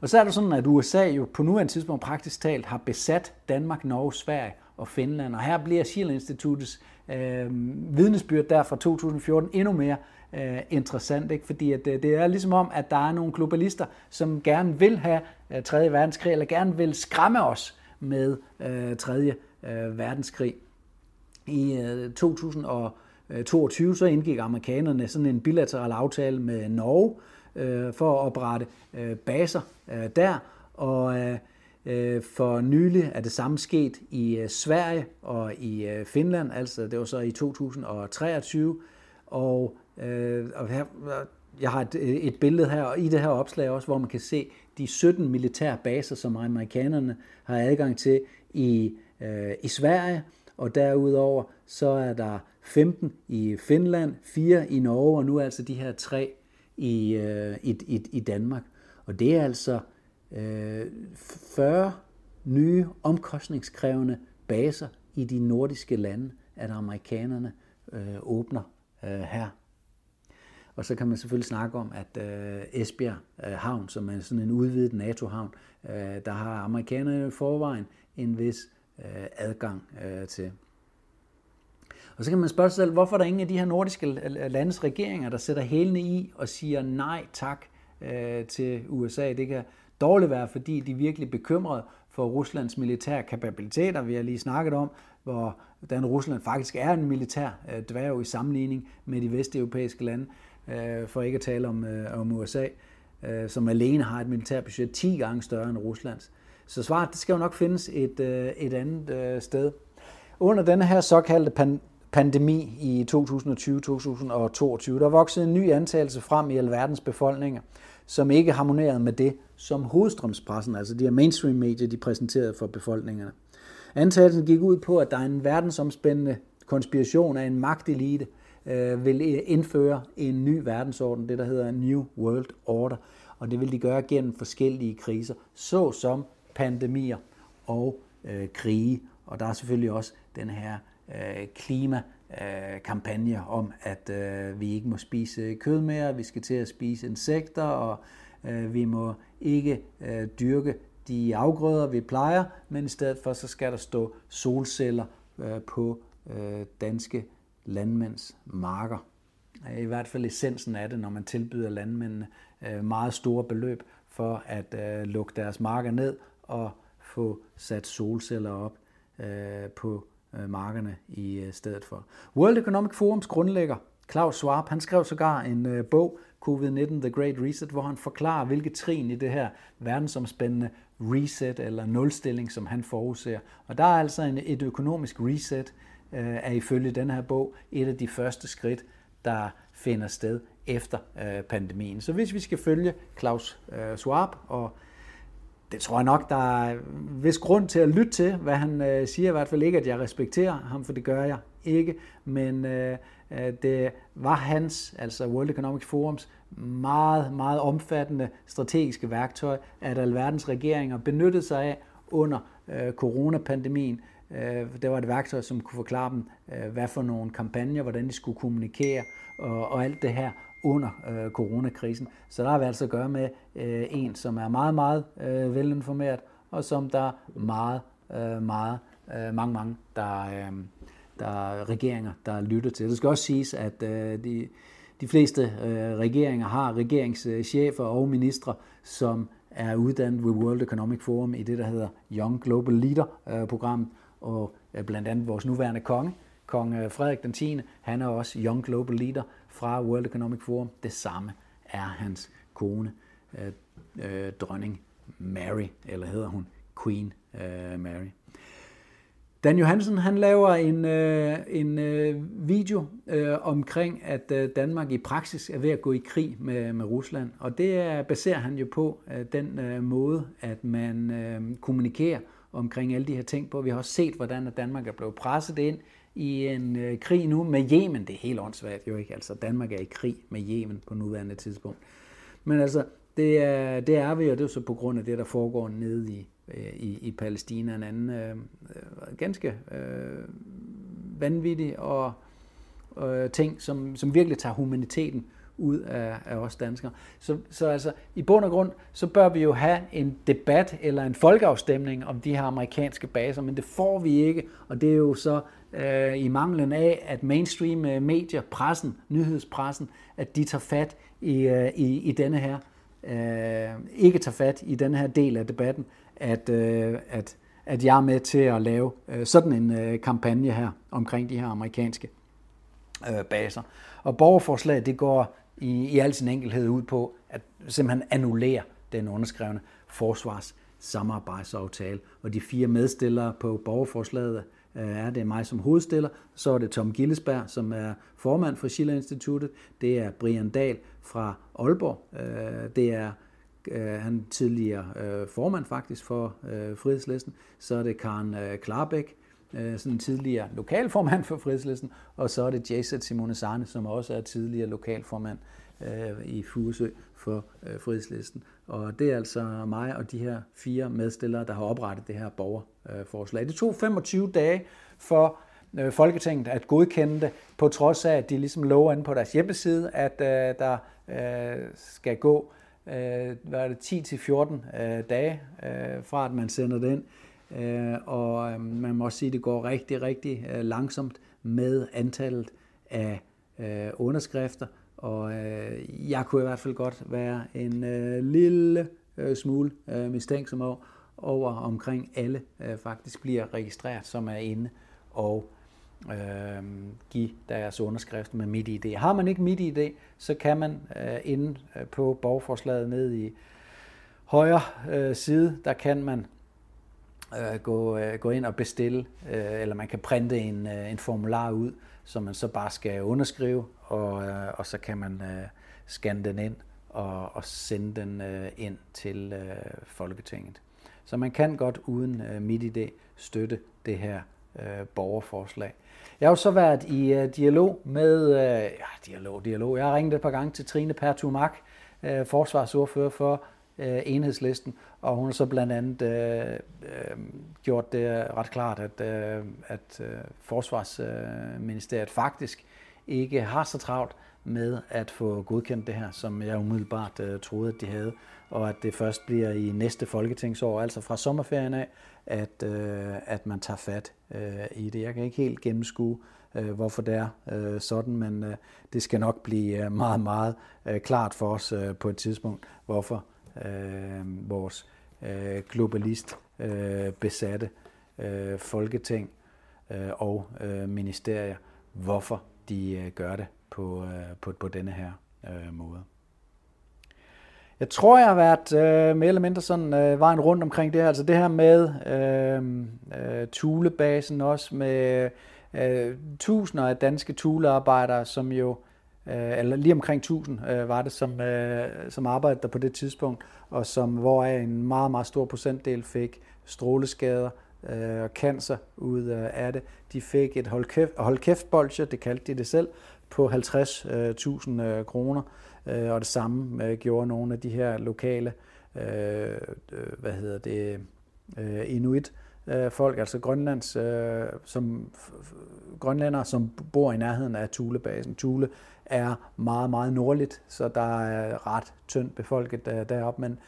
Speaker 1: Og så er det sådan, at USA jo på nuværende tidspunkt praktisk talt har besat Danmark, Norge, Sverige og Finland. Og her bliver Schiller Instituttets øh, vidnesbyrd der fra 2014 endnu mere øh, interessant, ikke? fordi at, det, det er ligesom om, at der er nogle globalister, som gerne vil have øh, 3. verdenskrig, eller gerne vil skræmme os med øh, 3. Øh, verdenskrig. I øh, 2022 så indgik amerikanerne sådan en bilateral aftale med Norge øh, for at oprette øh, baser øh, der, og øh, øh for nylig er det samme sket i øh, Sverige og i øh, Finland, altså det var så i 2023. Og, og her, jeg har et, øh, et billede her, og i det her opslag også, hvor man kan se de 17 militære baser, som amerikanerne har adgang til i, øh, i Sverige. Og derudover så er der 15 i Finland, 4 i Norge, og nu altså de her tre i, øh, i, i, i Danmark. Og det er altså 40 nye omkostningskrævende baser i de nordiske lande, at amerikanerne øh, åbner øh, her. Og så kan man selvfølgelig snakke om, at øh, Esbjerg øh, Havn, som er sådan en udvidet NATO-havn, øh, der har amerikanerne i forvejen en vis øh, adgang øh, til. Og så kan man spørge sig selv, hvorfor er der ingen af de her nordiske øh, øh, landes regeringer, der sætter hælene i og siger nej tak øh, til USA. Det kan dårligt være, fordi de er virkelig bekymrede for Ruslands militære kapabiliteter. Vi har lige snakket om, hvor den Rusland faktisk er en militær øh, dværg i sammenligning med de vesteuropæiske lande, Øh, for ikke at tale om, øh, om USA, øh, som alene har et militærbudget 10 gange større end Ruslands. Så svaret det skal jo nok findes et, øh, et andet sted. Under denne her såkaldte pan pandemi i 2020-2022, der voksede en ny antagelse frem i alverdens befolkninger som ikke harmonerede med det, som hovedstrømspressen, altså de her mainstream-medier, de præsenterede for befolkningerne. Antagelsen gik ud på, at der er en verdensomspændende konspiration af en magtelite, øh, vil indføre en ny verdensorden, det der hedder New World Order, og det vil de gøre gennem forskellige kriser, såsom pandemier og øh, krige. Og der er selvfølgelig også den her øh, klima øh, kampagne om, at øh, vi ikke må spise kød mere, vi skal til at spise insekter, og øh, vi må ikke øh, dyrke de afgrøder, vi plejer, men i stedet for, så skal der stå solceller øh, på øh, danske landmænds marker. Øh, I hvert fald essensen af det, når man tilbyder landmændene øh, meget store beløb for at øh, lukke deres marker ned og få sat solceller op på markerne i stedet for. World Economic Forums grundlægger Klaus Schwab, han skrev sågar en bog, COVID-19 The Great Reset, hvor han forklarer, hvilke trin i det her verdensomspændende reset eller nulstilling, som han forudser. Og der er altså en, et økonomisk reset, øh, Øh, er ifølge den her bog et af de første skridt, der finder sted efter øh, pandemien. Så hvis vi skal følge Klaus øh, Schwab, og det tror jeg nok, der er vis grund til at lytte til, hvad han øh, siger. I hvert fald ikke, at jeg respekterer ham, for det gør jeg ikke. Men øh, øh det var hans, altså World Economic Forums, meget, meget omfattende strategiske værktøj, at alverdens regeringer benyttede sig af under øh, coronapandemien. Øh, det var et værktøj, som kunne forklare dem, øh, hvad for nogle kampagner, hvordan de skulle kommunikere og, og alt det her under øh, coronakrisen. Så der har vi altså at gøre med øh, en, som er meget, meget øh, velinformeret, og som der er meget, øh, meget, øh, mange, mange, der, øh, der er regeringer, der lytter til. Det skal også siges, at øh, de, de fleste øh, regeringer har regeringschefer og ministre, som er uddannet ved World Economic Forum i det, der hedder Young Global Leader-programmet, øh, og øh, blandt andet vores nuværende konge, kong øh, Frederik den 10., han er også Young Global Leader fra World Economic Forum. Det samme er hans kone, øh, øh, dronning Mary, eller hedder hun Queen øh, Mary. Dan Johansen han laver en, øh, en øh, video øh, omkring, at øh, Danmark i praksis er ved at gå i krig med, med Rusland. Og det er, baserer han jo på øh, den øh, måde, at man øh, kommunikerer omkring alle de her ting på. Vi har også set, hvordan Danmark er blevet presset ind i en øh, krig nu med Yemen. Det er helt åndssvagt jo ikke. Altså Danmark er i krig med Yemen på nuværende tidspunkt. Men altså, det er, det er vi, og det er så på grund af det, der foregår nede i, øh, i, i Palæstina. En anden øh, øh ganske øh, vanvittig og øh, ting, som, som virkelig tager humaniteten ud af, af os danskere. Så, så altså, i bund og grund, så bør vi jo have en debat eller en folkeafstemning om de her amerikanske baser, men det får vi ikke, og det er jo så øh, i manglen af, at mainstream øh, medier, pressen, nyhedspressen, at de tager fat i, øh, i, i denne her, øh, ikke tager fat i denne her del af debatten, at, øh, at, at jeg er med til at lave øh, sådan en øh, kampagne her omkring de her amerikanske øh, baser. Og borgerforslaget, det går i, i al sin enkelhed ud på at simpelthen annullere den underskrevne forsvars samarbejdsaftale. Og de fire medstillere på borgerforslaget øh, er det mig som hovedstiller, så er det Tom Gillesberg, som er formand for Schiller Instituttet, det er Brian Dahl fra Aalborg, øh, det er øh, han tidligere øh, formand faktisk for øh, Frihedslisten, så er det Karen øh, Klarbæk, Øh, sådan tidligere lokalformand for Frihedslisten, og så er det Jason Simone Sarne, som også er tidligere lokalformand øh, i Furesø for øh, Frihedslisten. Og det er altså mig og de her fire medstillere, der har oprettet det her borgerforslag. Det tog 25 dage for øh, Folketinget at godkende det, på trods af, at de ligesom lover inde på deres hjemmeside, at øh, der øh, skal gå hvad er det, 10-14 dage fra, at man sender det ind. Øh, og øhm, man må også sige, at det går rigtig, rigtig øh, langsomt med antallet af øh, underskrifter. Og jeg kunne i hvert fald godt være en lille smule mistænksom over, omkring alle faktisk bliver registreret, som er inde og øh, give deres underskrift med MidiID. Har man ikke MidiID, så kan man øh, inde på borgforslaget ned i højre øh, side, der kan man øh, gå, øh, gå ind og bestille, øh, eller man kan printe en, øh, en formular ud, som man så bare skal underskrive, og, øh, og så kan man øh, scanne den ind og, og sende den øh, ind til øh, Folketinget. Så man kan godt uden øh, MitID støtte det her øh, borgerforslag. Jeg har jo så været i øh, dialog med, øh, ja, dialog, dialog. Jeg har ringet et par gange til Trine Pertumak, øh, forsvarsordfører for øh, enhedslisten, og hun har så blandt andet øh, øh, gjort det ret klart, at, øh, at øh, forsvarsministeriet faktisk ikke har så travlt med at få godkendt det her, som jeg umiddelbart øh, troede, at de havde, og at det først bliver i næste folketingsår, altså fra sommerferien af, at, øh, at man tager fat øh, i det. Jeg kan ikke helt gennemskue, øh, hvorfor det er øh, sådan, men øh, det skal nok blive øh, meget, meget øh, klart for os øh, på et tidspunkt, hvorfor øh, vores øh, globalist øh, besatte øh, folketing øh, og øh, ministerier, hvorfor de øh, gør det på, øh, på, på denne her øh, måde. Jeg tror, jeg har været øh, mere eller mindre sådan øh, vejen rundt omkring det her. Altså det her med øh, øh, tulebasen også med øh, tusinder af danske tulearbejdere, som jo, øh, øh, eller lige omkring 1000 øh, var det, som, øh, som arbejdede der på det tidspunkt, og som hvor en meget, meget stor procentdel fik stråleskader øh, og cancer ud øh, af det. De fik et hold kæft, hold kæft bolcher, det kaldte de det selv, på 50.000 øh, øh, kroner, øh, og det samme øh, gjorde nogle af de her lokale, øh, øh hvad hedder det, øh, inuit Øh, folk, altså Grønlands, øh, som, grønlænder, som bor i nærheden af Thulebasen. Thule er meget, meget nordligt, så der er ret tyndt befolket øh, deroppe, men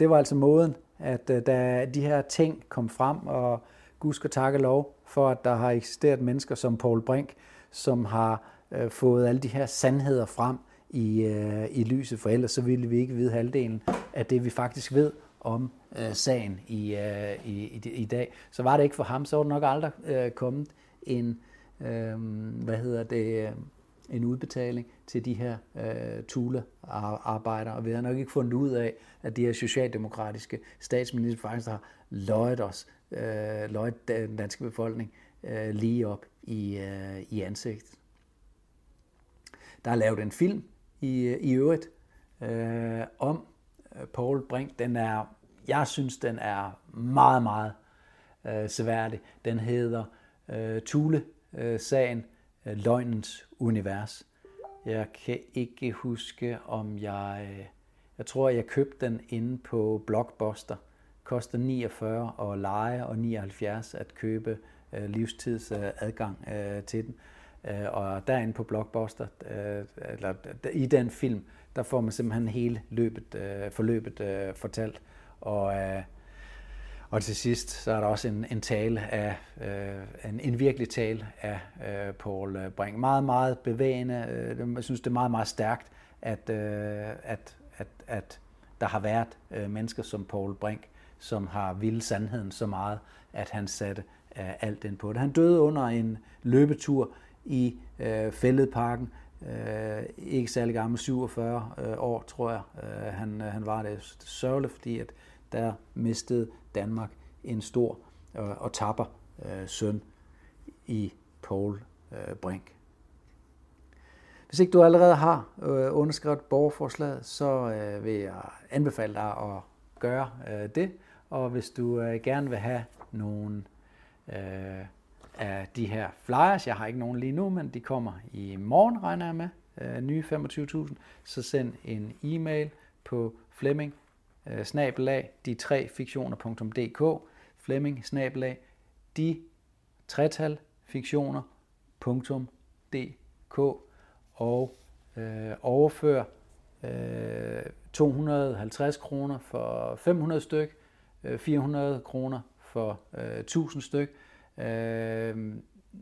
Speaker 1: det var altså måden, at da de her ting kom frem, og Gud skal takke lov for, at der har eksisteret mennesker som Paul Brink, som har øh, fået alle de her sandheder frem i, øh, i lyset, for ellers så ville vi ikke vide halvdelen af det, vi faktisk ved om øh, sagen i, øh, i, i, i dag. Så var det ikke for ham, så var det nok aldrig øh, kommet en, øh, hvad hedder det, øh, en udbetaling til de her øh, Thule-arbejdere, og vi har nok ikke fundet ud af, at de her socialdemokratiske statsminister faktisk har løjet os, øh, løjet den danske befolkning øh, lige op i, øh, i ansigtet. Der er lavet en film i, øh, i øvrigt øh, om Øh, Paul Brink. Den er, jeg synes, den er meget, meget øh, seværdig. Den hedder øh, Thule-sagen, øh, øh, Løgnens Univers. Jeg kan ikke huske, om jeg... Øh, jeg tror, jeg købte den inde på Blockbuster. Koster 49 at lege og 79 at købe øh, livstidsadgang øh, til den. Øh, og derinde på Blockbuster, øh, eller i den film, der får man simpelthen hele løbet, øh, forløbet øh, fortalt. Og, øh, og til sidst, så er der også en, en tale af, øh, en, en virkelig tale af Paul Brink. Meget, meget bevægende. Jeg synes, det er meget, meget stærkt, at, at, at, at der har været mennesker som Paul Brink, som har ville sandheden så meget, at han satte alt ind på det. Han døde under en løbetur i øh, Fælledparken. Øh, ikke særlig gammel, 47 øh, år, tror jeg, øh, han, øh, han var det. Sørgeligt, fordi at der mistede Danmark en stor øh, og tapper øh, søn i Paul øh, Brink. Hvis ikke du allerede har øh, underskrevet borgerforslaget, så øh, vil jeg anbefale dig at gøre øh, det. Og hvis du øh, gerne vil have nogle øh, af de her flyers. Jeg har ikke nogen lige nu, men de kommer i morgen, regner jeg med, øh, nye 25.000. Så send en e-mail på Flemming øh, snabelag de tre fiktioner.dk Flemming snabelag de tretal fiktioner.dk og øh, overfør øh, 250 kroner for 500 styk, øh, 400 kroner for øh, 1000 styk, Øh,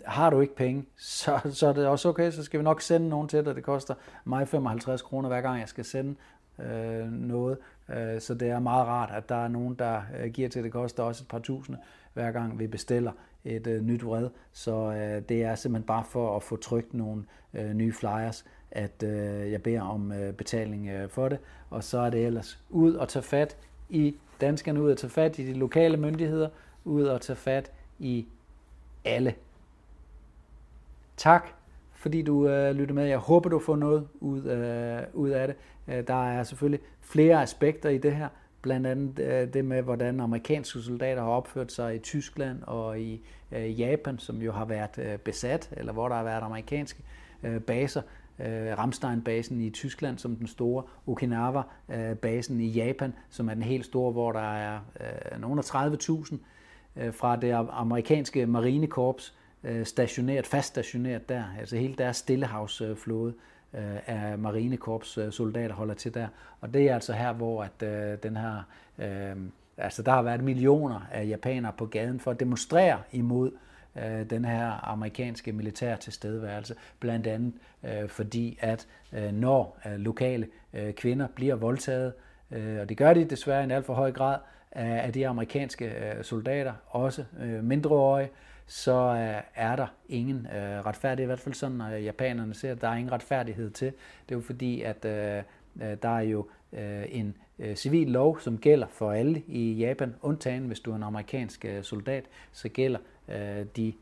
Speaker 1: har du ikke penge, så, så er det også okay, så skal vi nok sende nogen til dig. Det koster mig 55 kroner hver gang, jeg skal sende øh, noget. Øh, så det er meget rart, at der er nogen, der øh, giver til. Det koster også et par tusinde hver gang vi bestiller et øh, nyt vred. Så øh, det er simpelthen bare for at få trykt nogle øh, nye flyers, at øh, jeg beder om øh, betaling øh, for det. Og så er det ellers ud og tage fat i danskerne, ud og tage fat i de lokale myndigheder, ud og tage fat i alle. Tak, fordi du øh, lyttede med. Jeg håber, du får noget ud, øh, ud af det. Øh, der er selvfølgelig flere aspekter i det her. Blandt andet øh, det med, hvordan amerikanske soldater har opført sig i Tyskland og i øh, Japan, som jo har været øh, besat, eller hvor der har været amerikanske øh, baser. Øh, Ramstein-basen i Tyskland som den store, Okinawa-basen øh, i Japan, som er den helt store, hvor der er øh, nogen af 30.000 Øh, fra det amerikanske marinekorps øh, stationeret, fast stationeret der. Altså hele deres stillehavsflåde øh, af marinekorps soldater holder til der. Og det er altså her, hvor at, den her, altså der har været millioner af japanere på gaden for at demonstrere imod den her amerikanske militær tilstedeværelse, blandt andet fordi, at når lokale kvinder bliver voldtaget, og det gør de desværre i en alt for høj grad, af, de amerikanske øh, soldater, også øh, mindreårige, så øh, er der ingen retfærdighed, i hvert fald sådan, når japanerne ser, at der er ingen retfærdighed til. Det er jo fordi, at der er jo en civil lov, som gælder for alle i Japan, undtagen hvis du er en amerikansk soldat, så gælder de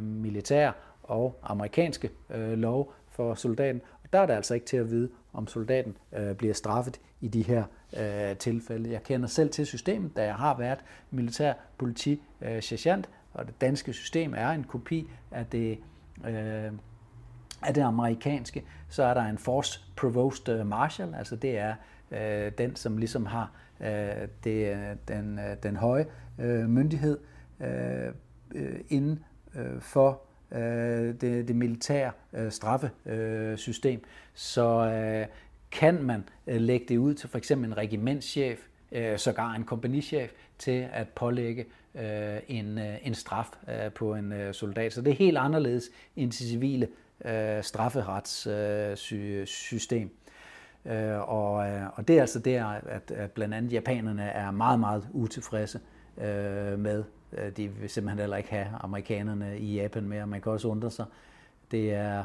Speaker 1: militære og amerikanske lov for soldaten. Og der er det altså ikke til at vide, om soldaten bliver straffet i de her øh, tilfælde. Jeg kender selv til systemet, da jeg har været militær politi øh, sergeant, og det danske system er en kopi af det, øh, af det amerikanske. Så er der en Force Provost øh, Marshal, altså det er øh, den, som ligesom har øh, det, øh, den, øh, den høje øh, myndighed øh, øh, inden øh, for øh, det, det militære øh, straffesystem. Så øh, kan man øh, lægge det ud til for eksempel en regimentschef, øh, sågar en kompagnichef, til at pålægge øh, en, en straf på en soldat. Så det er helt anderledes end det civile strafferetssystem. Og, og det er altså der, at, at blandt andet japanerne er meget, meget utilfredse med. De vil simpelthen heller ikke have amerikanerne i Japan mere. Man kan også undre sig. Det er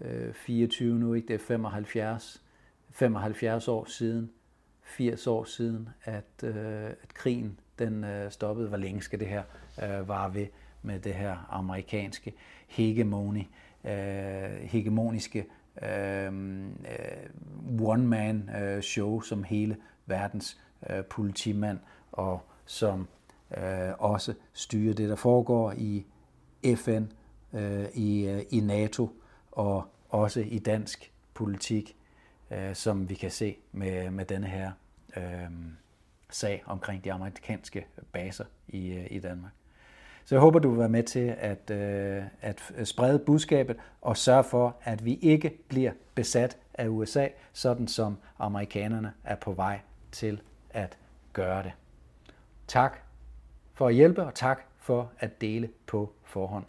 Speaker 1: øh, 24 nu, ikke? Det er 75, 75 år siden, 80 år siden, at, øh, at krigen den øh, stoppede. Hvor længe skal det her øh, vare ved med det her amerikanske hegemoni, øh, hegemoniske øh, øh one-man-show, øh, som hele verdens øh, politimand, og som øh, også styrer det, der foregår i FN, øh, i, øh, i NATO og også i dansk politik øh, som vi kan se med, med denne her øh, sag omkring de amerikanske baser i, øh, i Danmark. Så jeg håber, du vil være med til at, øh, at sprede budskabet og sørge for, at vi ikke bliver besat af USA, sådan som amerikanerne er på vej til at gøre det. Tak for at hjælpe, og tak for at dele på forhånd.